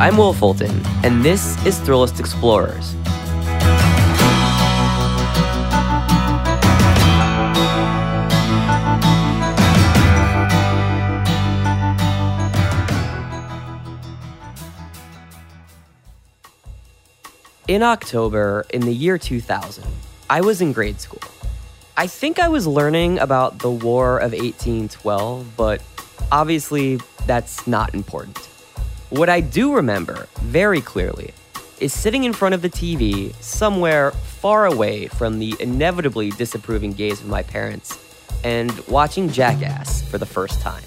I'm Wil Fulton, and this is Thrillist Explorers. In October, in the year 2000, I was in grade school. I think I was learning about the War of 1812, but obviously that's not important. What I do remember very clearly is sitting in front of the TV somewhere far away from the inevitably disapproving gaze of my parents and watching Jackass for the first time.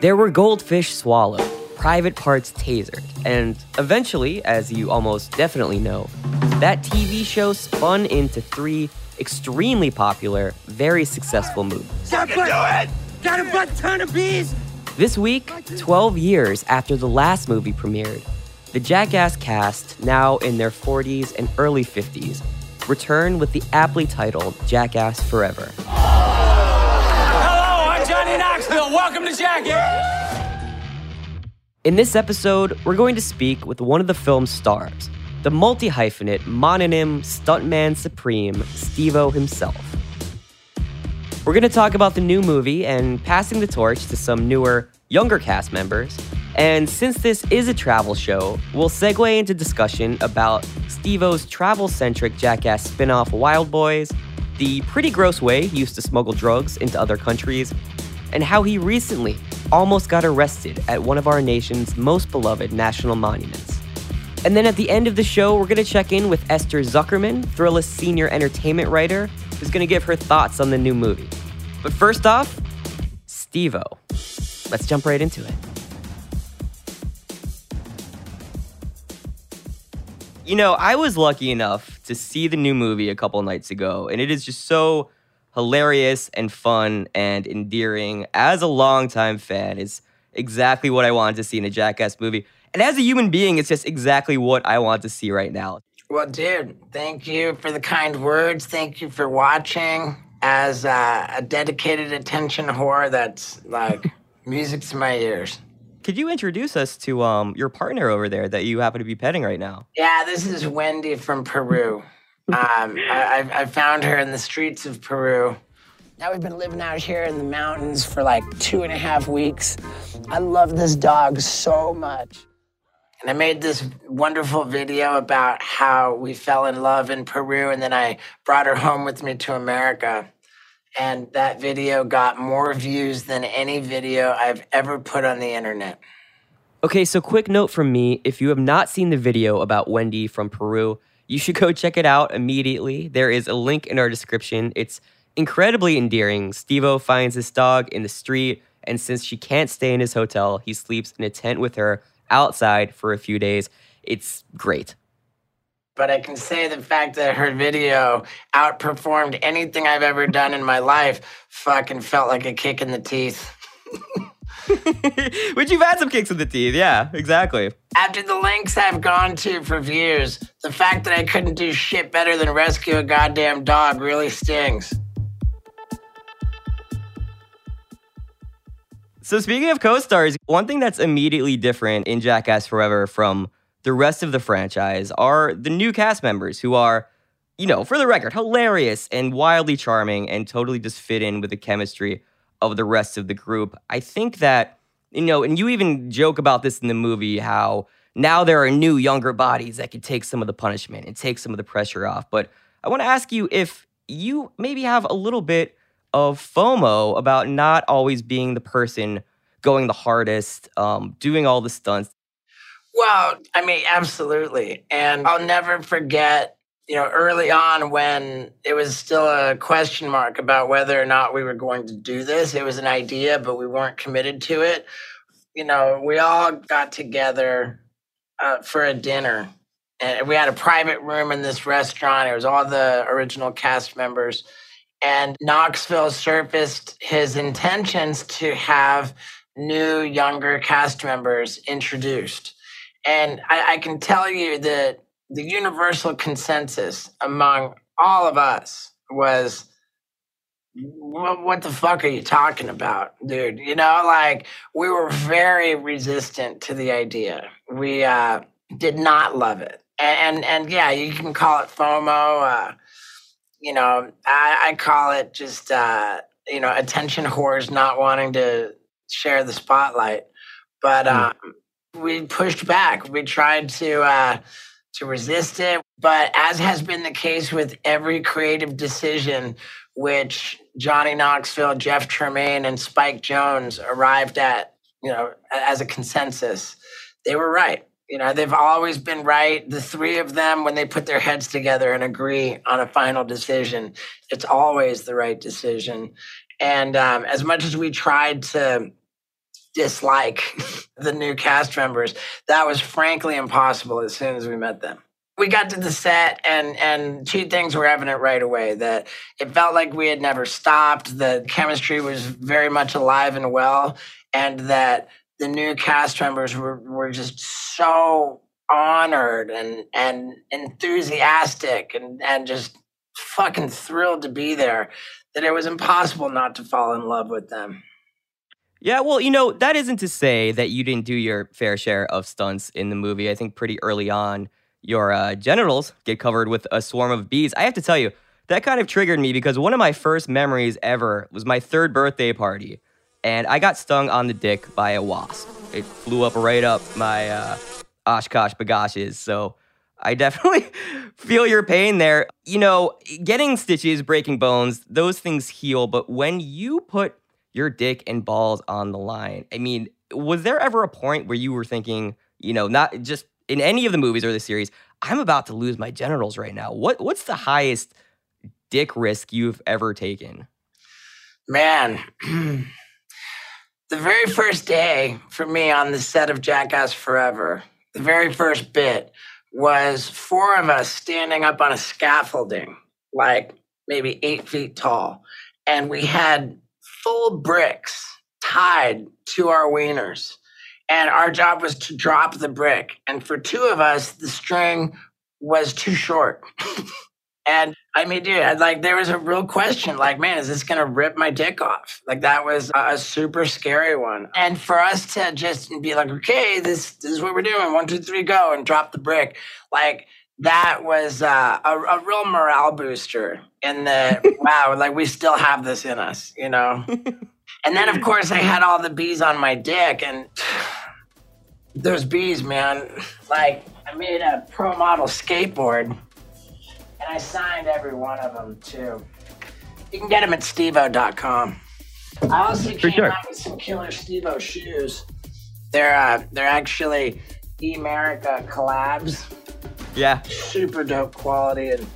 There were goldfish swallowed, private parts tasered, and eventually, as you almost definitely know, that TV show spun into three extremely popular, very successful movies. I can do it! Got a butt ton of bees! This week, 12 years after the last movie premiered, the Jackass cast, now in their 40s and early 50s, return with the aptly titled Jackass Forever. Hello, I'm Johnny Knoxville. Welcome to Jackass! In this episode, we're going to speak with one of the film's stars, the multi hyphenate mononym stuntman supreme, Steve-O himself. We're going to talk about the new movie and passing the torch to some newer, younger cast members. And since this is a travel show, we'll segue into discussion about Steve-O's travel centric jackass spin off Wildboyz, the pretty gross way he used to smuggle drugs into other countries, and how he recently almost got arrested at one of our nation's most beloved national monuments. And then at the end of the show, we're going to check in with Esther Zuckerman, Thrillist senior entertainment writer, who's going to give her thoughts on the new movie. But first off, Steve-O. Let's jump right into it. You know, I was lucky enough to see the new movie a couple nights ago, and it is just so hilarious and fun and endearing. As a longtime fan, it's exactly what I wanted to see in a Jackass movie. And as a human being, it's just exactly what I want to see right now. Well, dude, thank you for the kind words. Thank you for watching. As uh, a dedicated attention whore, that's like music to my ears. Could you introduce us to um, your partner over there that you happen to be petting right now? Yeah, this is Wendy from Peru. Um, I, I, I found her in the streets of Peru. Now we've been living out here in the mountains for like two and a half weeks. I love this dog so much. And I made this wonderful video about how we fell in love in Peru, and then I brought her home with me to America. And that video got more views than any video I've ever put on the internet. Okay, so quick note from me if you have not seen the video about Wendy from Peru, you should go check it out immediately. There is a link in our description. It's incredibly endearing. Steve-O finds this dog in the street, and since she can't stay in his hotel, he sleeps in a tent with her outside for a few days. It's great. But I can say the fact that her video outperformed anything I've ever done in my life fucking felt like a kick in the teeth. Which you've had some kicks in the teeth, yeah, exactly. After the lengths I've gone to for views, the fact that I couldn't do shit better than rescue a goddamn dog really stings. So speaking of co-stars, one thing that's immediately different in Jackass Forever from the rest of the franchise are the new cast members who are, you know, for the record, hilarious and wildly charming and totally just fit in with the chemistry of the rest of the group. I think that, you know, and you even joke about this in the movie how now there are new younger bodies that can take some of the punishment and take some of the pressure off. But I want to ask you if you maybe have a little bit of FOMO about not always being the person going the hardest, um, doing all the stunts. Well, I mean, absolutely. And I'll never forget, you know, early on when it was still a question mark about whether or not we were going to do this. It was an idea, but we weren't committed to it. You know, we all got together uh, for a dinner. And we had a private room in this restaurant. It was all the original cast members. And Knoxville surfaced his intentions to have new, younger cast members introduced. And I, I can tell you that the universal consensus among all of us was what, the fuck are you talking about, dude? You know, like we were very resistant to the idea. We uh, did not love it, and, and and, yeah, you can call it FOMO. Uh, you know, I, I call it just uh, you know attention whores not wanting to share the spotlight. But hmm. um, we pushed back. We tried to uh, to resist it, but as has been the case with every creative decision, which Johnny Knoxville, Jeff Tremaine, and Spike Jonze arrived at, you know, as a consensus. They were right. You know, they've always been right. The three of them, when they put their heads together and agree on a final decision, it's always the right decision. And um, as much as we tried to dislike the new cast members, that was frankly impossible as soon as we met them we got to the set and and two things were evident right away that it felt like we had never stopped the chemistry was very much alive and well and that the new cast members were, were just so honored and and enthusiastic and and just fucking thrilled to be there that it was impossible not to fall in love with them yeah, well, you know, that isn't to say that you didn't do your fair share of stunts in the movie. I think pretty early on, your uh, genitals get covered with a swarm of bees. I have to tell you, that kind of triggered me because one of my first memories ever was my third birthday party, and I got stung on the dick by a wasp. It flew up right up my uh, Oshkosh bagoshes. So I definitely feel your pain there. You know, getting stitches, breaking bones, those things heal. But when you put your dick and balls on the line, I mean, was there ever a point where you were thinking, you know, not just in any of the movies or the series, I'm about to lose my genitals right now. What what's the highest dick risk you've ever taken? Man, the very first day for me on the set of Jackass Forever, the very first bit was four of us standing up on a scaffolding, like maybe eight feet tall, and we had full bricks tied to our wieners and our job was to drop the brick. And for two of us, the string was too short. and I mean, dude, like there was a real question like, man, is this going to rip my dick off? Like that was a super scary one. And for us to just be like, okay, this, this is what we're doing. One, two, three, go and drop the brick. Like, that was uh, a, a real morale booster in the wow like we still have this in us you know and then of course i had all the bees on my dick and those bees, man. Like, I made a pro model skateboard, and I signed every one of them too. You can get them at stevo.com. I also came sure. out with some killer Steve-O shoes. They're uh, they're actually Emerica collabs. Yeah. Super dope quality, and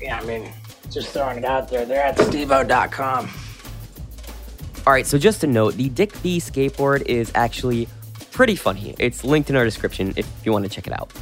yeah, I mean, just throwing it out there. They're at stevo.com. All right, so just a note, the Dick B skateboard is actually pretty funny. It's linked in our description if you want to check it out.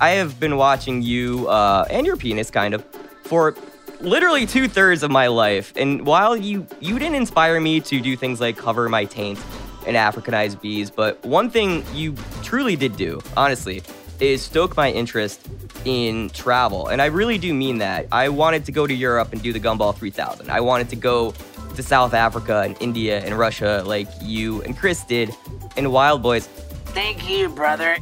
I have been watching you uh, and your penis kind of for literally two thirds of my life. And while you you didn't inspire me to do things like cover my taint and Africanize bees, but one thing you truly did do, honestly, is stoke my interest in travel. And I really do mean that. I wanted to go to Europe and do the Gumball 3000. I wanted to go to South Africa and India and Russia like you and Chris did in Wildboyz. Thank you, brother.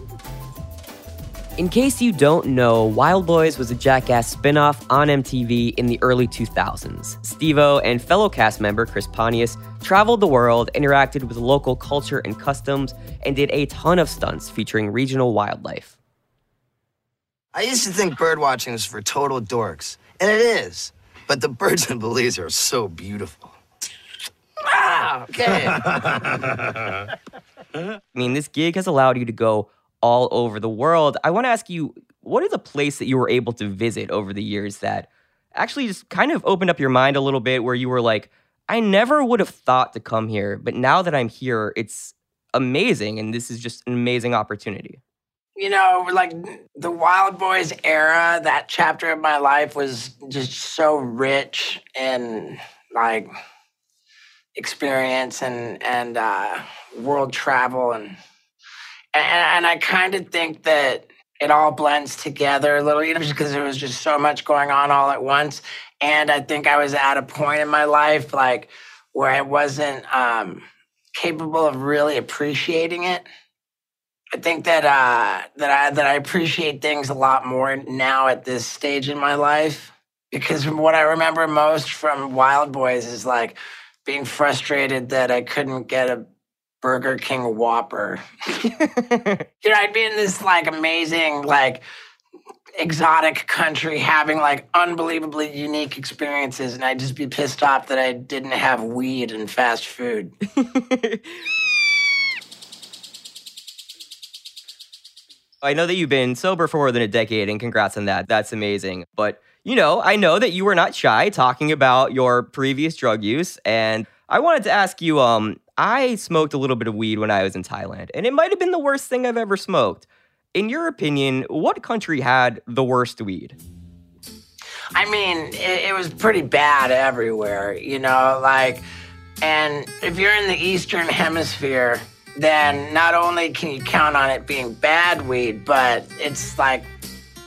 In case you don't know, Wildboyz was a Jackass spinoff on MTV in the early 2000s. Steve-O and fellow cast member Chris Pontius traveled the world, interacted with local culture and customs, and did a ton of stunts featuring regional wildlife. I used to think birdwatching was for total dorks, and it is. But the birds in Belize are so beautiful. Ah, okay. I mean, this gig has allowed you to go all over the world. I want to ask you, what is a place that you were able to visit over the years that actually just kind of opened up your mind a little bit where you were like, I never would have thought to come here, but now that I'm here, it's amazing. And this is just an amazing opportunity. You know, like the Wildboyz era, that chapter of my life was just so rich and like experience and and uh, world travel and and, and I kind of think that it all blends together a little, you know, because there was just so much going on all at once. And I think I was at a point in my life like where I wasn't um, capable of really appreciating it. I think that uh, that I that I appreciate things a lot more now at this stage in my life because what I remember most from Wildboyz is like being frustrated that I couldn't get a Burger King Whopper. you know, I'd be in this like amazing like exotic country having like unbelievably unique experiences and I'd just be pissed off that I didn't have weed and fast food. I know that you've been sober for more than a decade, and congrats on that. That's amazing. But, you know, I know that you were not shy talking about your previous drug use. And I wanted to ask you um, I smoked a little bit of weed when I was in Thailand, and it might have been the worst thing I've ever smoked. In your opinion, what country had the worst weed? I mean, it, it was pretty bad everywhere, you know, like, and if you're in the Eastern Hemisphere, then not only can you count on it being bad weed, but it's like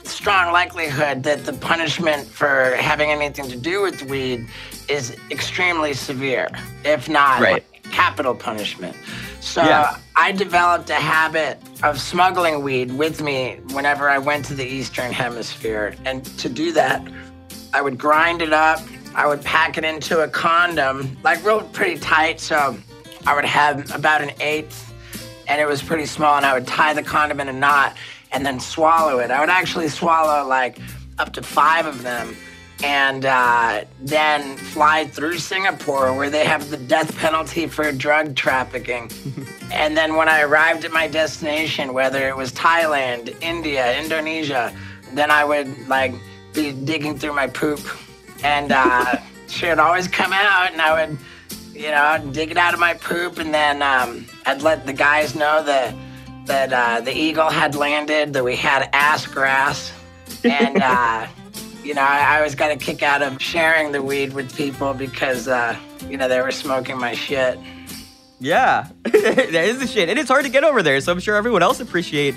strong likelihood that the punishment for having anything to do with weed is extremely severe, if not Right. Capital punishment. So Yeah. I developed a habit of smuggling weed with me whenever I went to the Eastern Hemisphere. And to do that, I would grind it up. I would pack it into a condom, like real pretty tight. So I would have about an eighth, and it was pretty small. And I would tie the condom in a knot and then swallow it. I would actually swallow like up to five of them, and uh, then fly through Singapore, where they have the death penalty for drug trafficking. and then when I arrived at my destination, whether it was Thailand, India, Indonesia, then I would like be digging through my poop, and uh, she would always come out, and I would, you know, dig it out of my poop, and then um, I'd let the guys know that that uh, the eagle had landed, that we had ass grass, and uh, you know, I, I always got a kick out of sharing the weed with people because uh, you know they were smoking my shit. Yeah, that is the shit. And it's hard to get over there, so I'm sure everyone else appreciate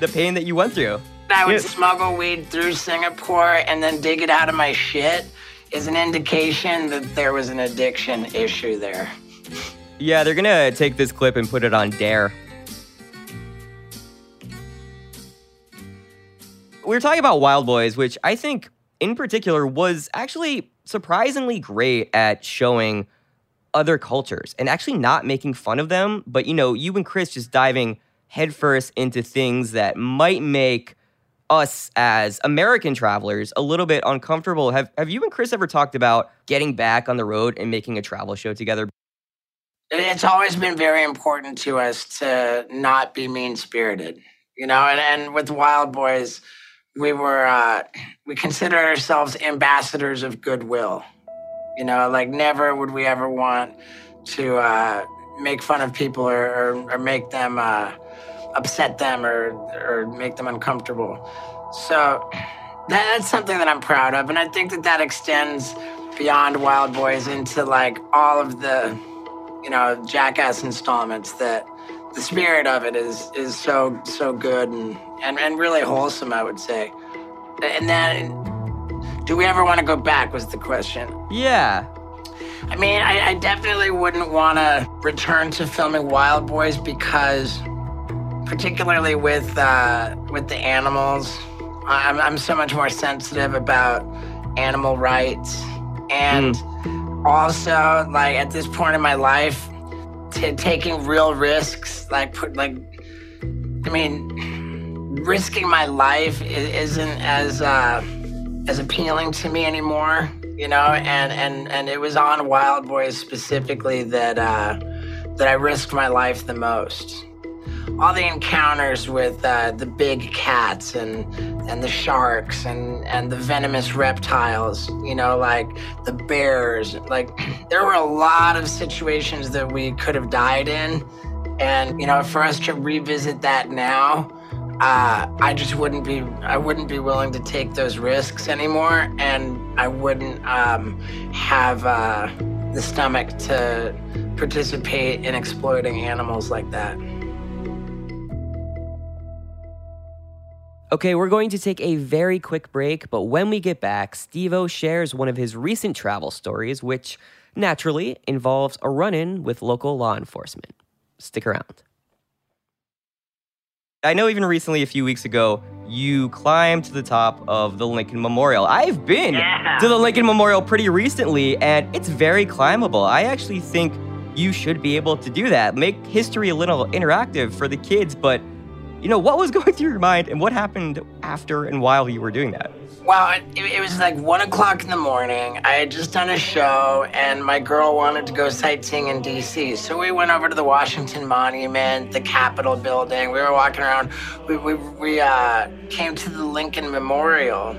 the pain that you went through. I would Yeah. smuggle weed through Singapore and then dig it out of my shit is an indication that there was an addiction issue there. Yeah, they're gonna take this clip and put it on Dare. We were talking about Wildboyz, which I think in particular was actually surprisingly great at showing other cultures and actually not making fun of them. But you know, you and Chris just diving headfirst into things that might make us as American travelers a little bit uncomfortable. Have have you and Chris ever talked about getting back on the road and making a travel show together? It's always been very important to us to not be mean spirited, you know. And, and with Wildboyz, we were uh, we consider ourselves ambassadors of goodwill. You know, like never would we ever want to uh, make fun of people or, or, or make them uh, upset them or or make them uncomfortable. So that, that's something that I'm proud of, and I think that that extends beyond Wildboyz into like all of the you know Jackass installments. That the spirit of it is is so so good and and, and really wholesome. I would say, and then. Do we ever want to go back? Was the question. Yeah. I mean, I, I definitely wouldn't want to return to filming Wildboyz because, particularly with uh, with the animals, I'm I'm so much more sensitive about animal rights, and also like at this point in my life, t- taking real risks, like put like, I mean, risking my life isn't as uh, as appealing to me anymore, you know. And and and it was on Wildboyz specifically that uh, that I risked my life the most. All the encounters with uh, the big cats and and the sharks and and the venomous reptiles, you know, like the bears. Like there were a lot of situations that we could have died in, and you know, for us to revisit that now uh, I just wouldn't be I wouldn't be willing to take those risks anymore, and I wouldn't um, have uh, the stomach to participate in exploiting animals like that. Okay, we're going to take a very quick break, but when we get back, Steve-O shares one of his recent travel stories, which naturally involves a run in with local law enforcement. Stick around. I know even recently, a few weeks ago, you climbed to the top of the Lincoln Memorial. I've been Yeah. to the Lincoln Memorial pretty recently, and it's very climbable. I actually think you should be able to do that. Make history a little interactive for the kids, but you know, what was going through your mind and what happened after and while you were doing that? Well, it, it was like one o'clock in the morning. I had just done a show, and my girl wanted to go sightseeing in D.C. So we went over to the Washington Monument, the Capitol building. We were walking around. We, we, we uh, came to the Lincoln Memorial,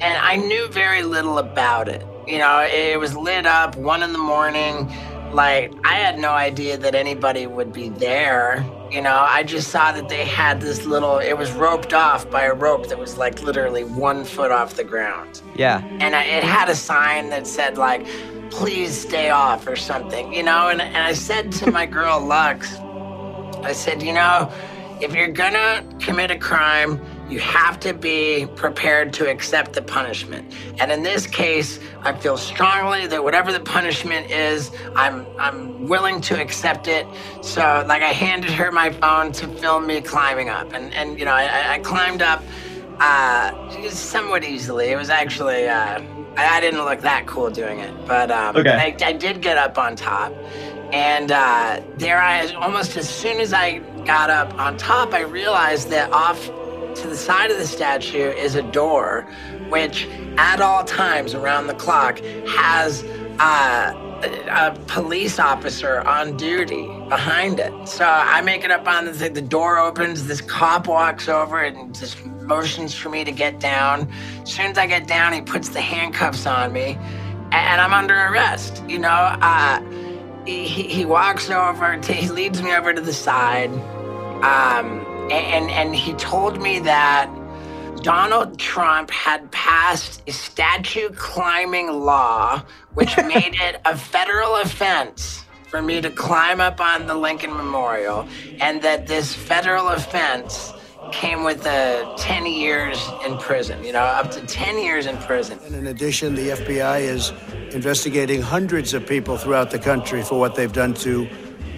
and I knew very little about it. You know, it was lit up, one in the morning. Like, I had no idea that anybody would be there. You know, I just saw that they had this little, it was roped off by a rope that was like literally one foot off the ground. Yeah. And I, it had a sign that said, like, please stay off or something, you know? And, and I said to my girl, Lux, I said, you know, if you're gonna commit a crime, you have to be prepared to accept the punishment. And in this case, I feel strongly that whatever the punishment is, I'm I'm willing to accept it. So like I handed her my phone to film me climbing up. And and you know, I, I climbed up uh somewhat easily. It was actually uh I, didn't look that cool doing it. But um Okay. I, I did get up on top. And uh, there I, almost as soon as I got up on top, I realized that off to the side of the statue is a door, which at all times around the clock has a, police officer on duty behind it. So I make it up on the thing. The door opens. This cop walks over and just motions for me to get down. As soon as I get down, he puts the handcuffs on me, and I'm under arrest. You know. Uh, he, he walks over, he leads me over to the side, um, and and he told me that Donald Trump had passed a statue climbing law, which made it a federal offense for me to climb up on the Lincoln Memorial, and that this federal offense came with a 10 years in prison, you know, up to 10 years in prison. And in addition, the FBI is investigating hundreds of people throughout the country for what they've done to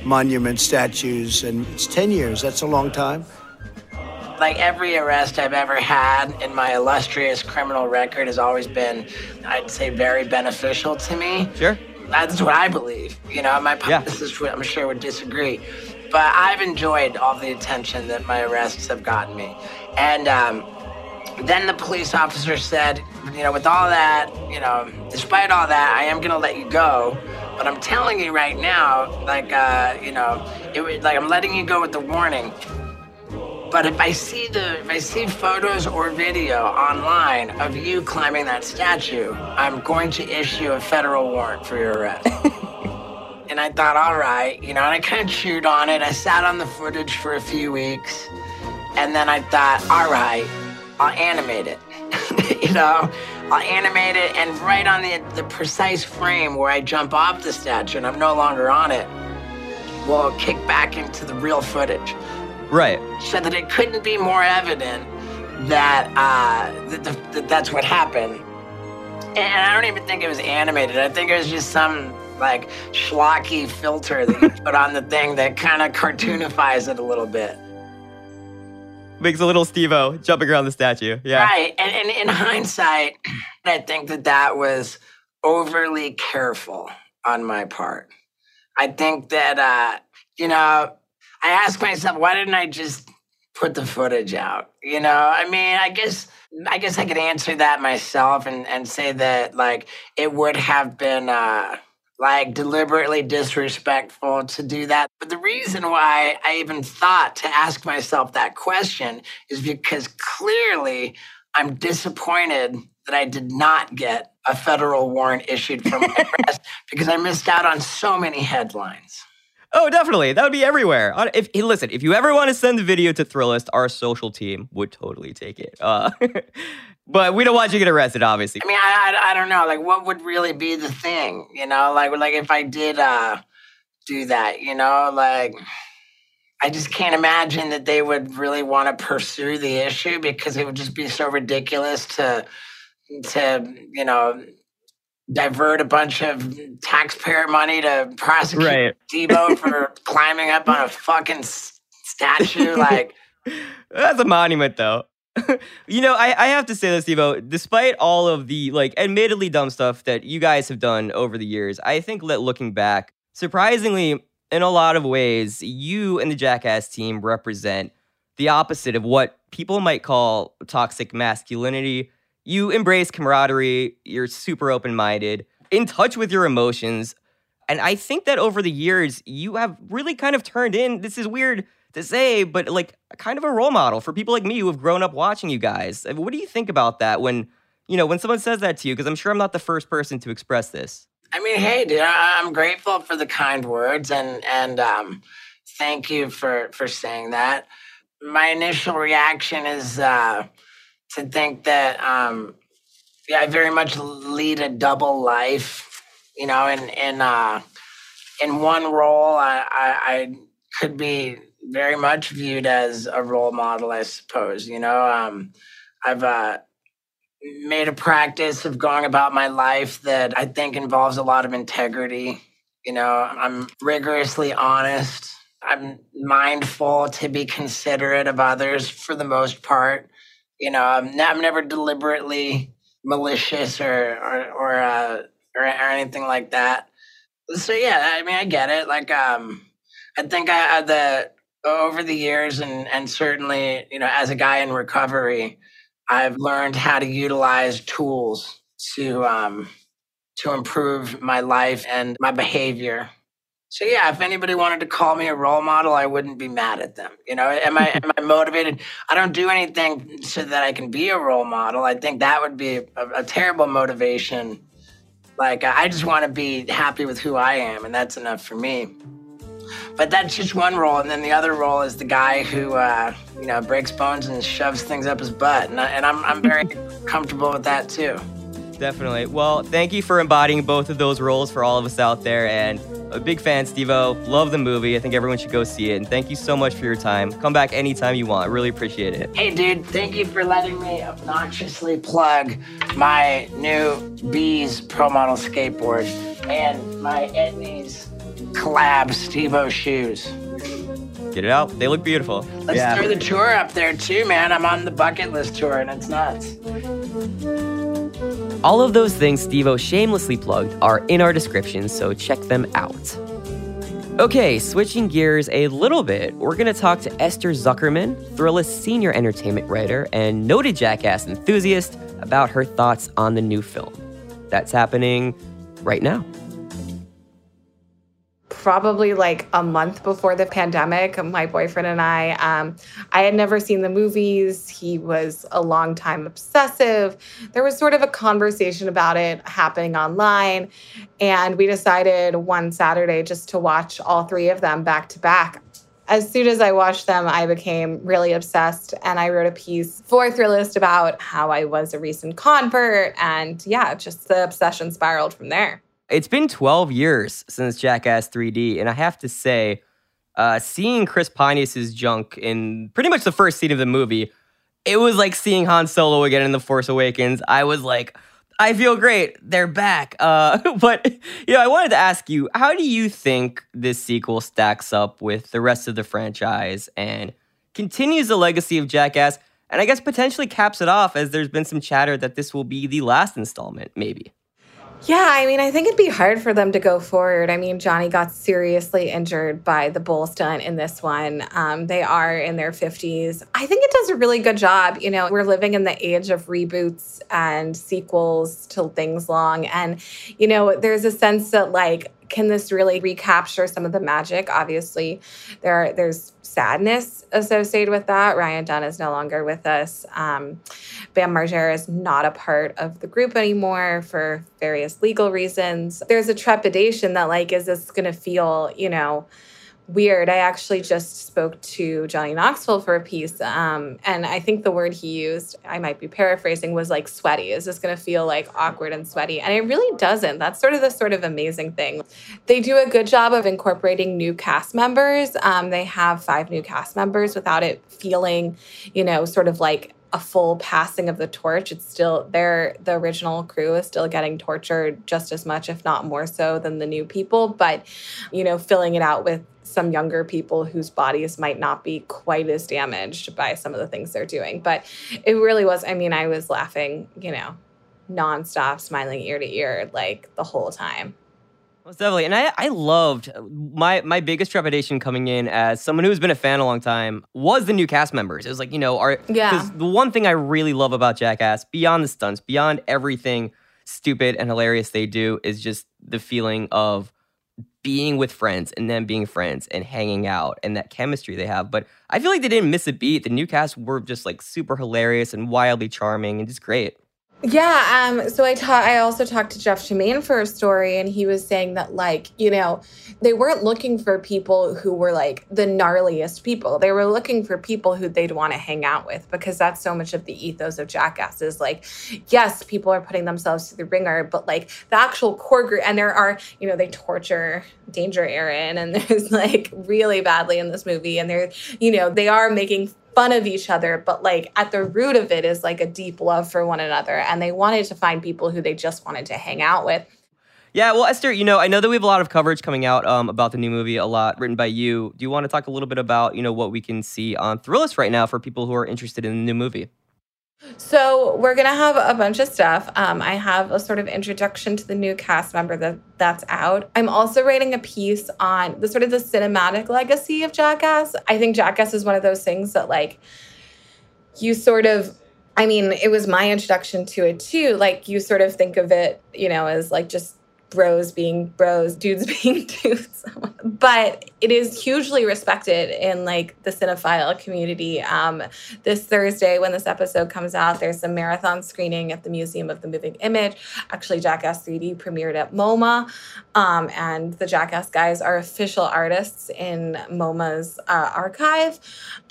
monuments, statues, and it's 10 years. That's a long time. Like every arrest I've ever had in my illustrious criminal record has always been, I'd say, very beneficial to me. Sure. That's what I believe. You know, my Yeah. publicist, would I'm sure, would disagree. But I've enjoyed all the attention that my arrests have gotten me. And um, then the police officer said, you know, with all that, you know, despite all that, I am going to let you go. But I'm telling you right now, like, uh, you know, it, like I'm letting you go with the warning. But if I see the if I see photos or video online of you climbing that statue, I'm going to issue a federal warrant for your arrest. and I thought, all right, you know, and I kind of chewed on it. I sat on the footage for a few weeks, and then I thought, all right, I'll animate it. you know, I'll animate it, and right on the the precise frame where I jump off the statue and I'm no longer on it, we'll kick back into the real footage Right. so that it couldn't be more evident that uh, that, the, that that's what happened. And I don't even think it was animated. I think it was just some like schlocky filter that you put on the thing that kind of cartoonifies it a little bit. Makes a little Steve-O jumping around the statue. Yeah. Right. And, and in hindsight, I think that that was overly careful on my part. I think that, uh, you know, I ask myself, why didn't I just put the footage out? You know, I mean, I guess. I guess I could answer that myself and, and say that like it would have been uh, like deliberately disrespectful to do that. But the reason why I even thought to ask myself that question is because clearly I'm disappointed that I did not get a federal warrant issued for my arrest because I missed out on so many headlines. Oh, definitely. That would be everywhere. If listen, if you ever want to send the video to Thrillist, our social team would totally take it. Uh, but we don't want you to get arrested, obviously. I mean, I, I, I don't know, like what would really be the thing, you know, like like if I did uh do that, you know, like I just can't imagine that they would really want to pursue the issue because it would just be so ridiculous to to you know divert a bunch of taxpayer money to prosecute Right. Debo for climbing up on a fucking statue. Like, That's a monument, though. you know, I, I have to say this, Evo. Despite all of the like admittedly dumb stuff that you guys have done over the years, I think that looking back, surprisingly, in a lot of ways, you and the Jackass team represent the opposite of what people might call toxic masculinity. You embrace camaraderie, you're super open minded, in touch with your emotions. And I think that over the years, you have really kind of turned in. This is weird to say, but like kind of a role model for people like me who have grown up watching you guys. Mean, What do you think about that when, you know, when someone says that to you? Because I'm sure I'm not the first person to express this. I mean, hey, dude, I'm grateful for the kind words and and um, thank you for for saying that. My initial reaction is uh, to think that um, yeah, I very much lead a double life. You know, in in uh, in one role, I, I, I could be very much viewed as a role model, I suppose. You know, um, I've uh, made a practice of going about my life that I think involves a lot of integrity. You know, I'm rigorously honest. I'm mindful to be considerate of others for the most part. You know, I'm, ne- I'm never deliberately malicious or or or, uh, or or anything like that. So yeah, I mean, I get it. Like, um, I think I, I the over the years and and certainly you know as a guy in recovery, I've learned how to utilize tools to um, to improve my life and my behavior. So yeah, if anybody wanted to call me a role model, I wouldn't be mad at them. You know, am I am I motivated? I don't do anything so that I can be a role model. I think that would be a, a terrible motivation. Like I just want to be happy with who I am, and that's enough for me. But that's just one role, and then the other role is the guy who, uh, you know, breaks bones and shoves things up his butt, and, I, and I'm I'm very comfortable with that too. Definitely. Well, thank you for embodying both of those roles for all of us out there. And a big fan, Steve-O. Love the movie. I think everyone should go see it. And thank you so much for your time. Come back anytime you want. Really appreciate it. Hey, dude, thank you for letting me obnoxiously plug my new Bees Pro Model skateboard and my Etnies collab Steve-O shoes. Get it out. They look beautiful. Let's throw the tour up there too, man. I'm on the bucket list tour and it's nuts. All of those things Steve-O shamelessly plugged are in our description, so check them out. Okay, switching gears a little bit, we're going to talk to Esther Zuckerman, Thrillist senior entertainment writer and noted jackass enthusiast, about her thoughts on the new film. That's happening right now. Probably like a month before the pandemic my boyfriend and i um, i had never seen the movies he was a long time obsessive there was sort of a conversation about it happening online and we decided one saturday just to watch all three of them back to back as soon as I watched them, I became really obsessed. And I wrote a piece for Thrillist about how I was a recent convert. And yeah, just the obsession spiraled from there. It's been 12 years since Jackass 3D, and I have to say, uh, seeing Chris Pontius's junk in pretty much the first scene of the movie, it was like seeing Han Solo again in The Force Awakens. I was like, I feel great. They're back. Uh, but you know, I wanted to ask you, how do you think this sequel stacks up with the rest of the franchise and continues the legacy of Jackass? And I guess potentially caps it off as there's been some chatter that this will be the last installment, maybe. Yeah, I mean, I think it'd be hard for them to go forward. I mean, Johnny got seriously injured by the bull stunt in this one. Um, they are in their 50s. I think it does a really good job. You know, we're living in the age of reboots and sequels to things long. And, you know, there's a sense that, like, can this really recapture some of the magic? Obviously, there there's sadness associated with that. Ryan Dunn is no longer with us. Um, Bam Margera is not a part of the group anymore for various legal reasons. There's a trepidation that like, is this going to feel, you know, weird. I actually just spoke to Johnny Knoxville for a piece, um, and I think the word he used, I might be paraphrasing, was like sweaty. Is this going to feel like awkward and sweaty? And it really doesn't. That's sort of the sort of amazing thing. They do a good job of incorporating new cast members. Um, they have five new cast members without it feeling, you know, sort of like a full passing of the torch. It's still there. The original crew is still getting tortured just as much, if not more so, than the new people. But, you know, filling it out with some younger people whose bodies might not be quite as damaged by some of the things they're doing. But it really was, I mean, I was laughing, you know, nonstop, smiling ear to ear, like the whole time. Most definitely. And I, I loved uh, my my biggest trepidation coming in as someone who's been a fan a long time was the new cast members. It was like, you know, are Yeah. Because the one thing I really love about Jackass, beyond the stunts, beyond everything stupid and hilarious they do, is just the feeling of being with friends and then being friends and hanging out and that chemistry they have. But I feel like they didn't miss a beat. The new cast were just like super hilarious and wildly charming and just great. Yeah, um, so I ta- I also talked to Jeff Tremaine for a story, and he was saying that like you know they weren't looking for people who were like the gnarliest people. They were looking for people who they'd want to hang out with because that's so much of the ethos of jackasses. like, yes, people are putting themselves to the ringer, but like the actual core group, and there are you know they torture Danger Ehren, and there's like really badly in this movie, and they're you know they are making fun of each other, but like at the root of it is like a deep love for one another. And they wanted to find people who they just wanted to hang out with. Yeah, well, Esther, you know, I know that we have a lot of coverage coming out um, about the new movie, a lot written by you. Do you want to talk a little bit about, you know, what we can see on Thrillist right now for people who are interested in the new movie? So we're gonna have a bunch of stuff. Um, I have a sort of introduction to the new cast member that that's out. I'm also writing a piece on the sort of the cinematic legacy of Jackass. I think Jackass is one of those things that like you sort of I mean, it was my introduction to it too. Like you sort of think of it, you know, as like just bros being bros, dudes being dudes. but it is hugely respected in like the cinephile community. Um, this Thursday, when this episode comes out, there's a marathon screening at the Museum of the Moving Image. Actually, Jackass 3D premiered at MoMA, um, and the Jackass guys are official artists in MoMA's uh, archive.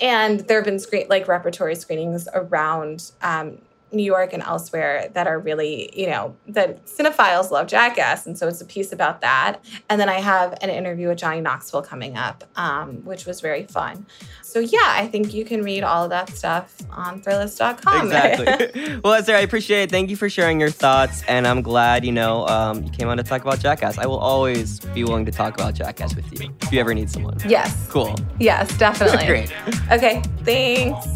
And there have been screen like repertory screenings around. Um, New York and elsewhere that are really, you know, that cinephiles love Jackass. And so it's a piece about that. And then I have an interview with Johnny Knoxville coming up, um, which was very fun. So yeah, I think you can read all of that stuff on Thrillist.com. Exactly. well, Esther, I appreciate it. Thank you for sharing your thoughts. And I'm glad, you know, um, you came on to talk about Jackass. I will always be willing to talk about Jackass with you if you ever need someone. yes. Cool. Yes, definitely. Great. Okay, thanks.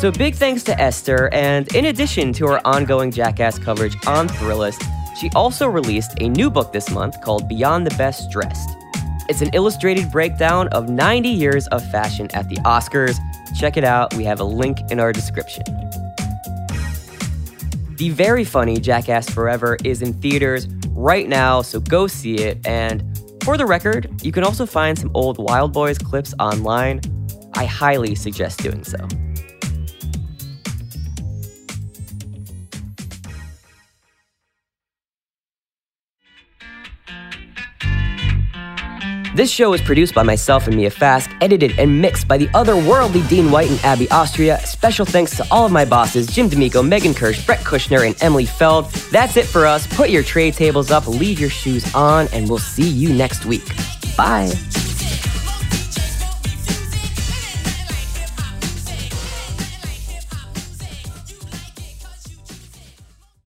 So big thanks to Esther, and in addition to her ongoing Jackass coverage on Thrillist, she also released a new book this month called Beyond the Best Dressed. It's an illustrated breakdown of 90 years of fashion at the Oscars. Check it out, we have a link in our description. The very funny Jackass Forever is in theaters right now, so go see it. And for the record, you can also find some old Wildboyz clips online. I highly suggest doing so. This show is produced by myself and Mia Fask, edited and mixed by the otherworldly Dean White and Abby Austria. Special thanks to all of my bosses, Jim D'Amico, Megan Kirsch, Brett Kushner, and Emily Feld. That's it for us. Put your tray tables up, leave your shoes on, and we'll see you next week. Bye.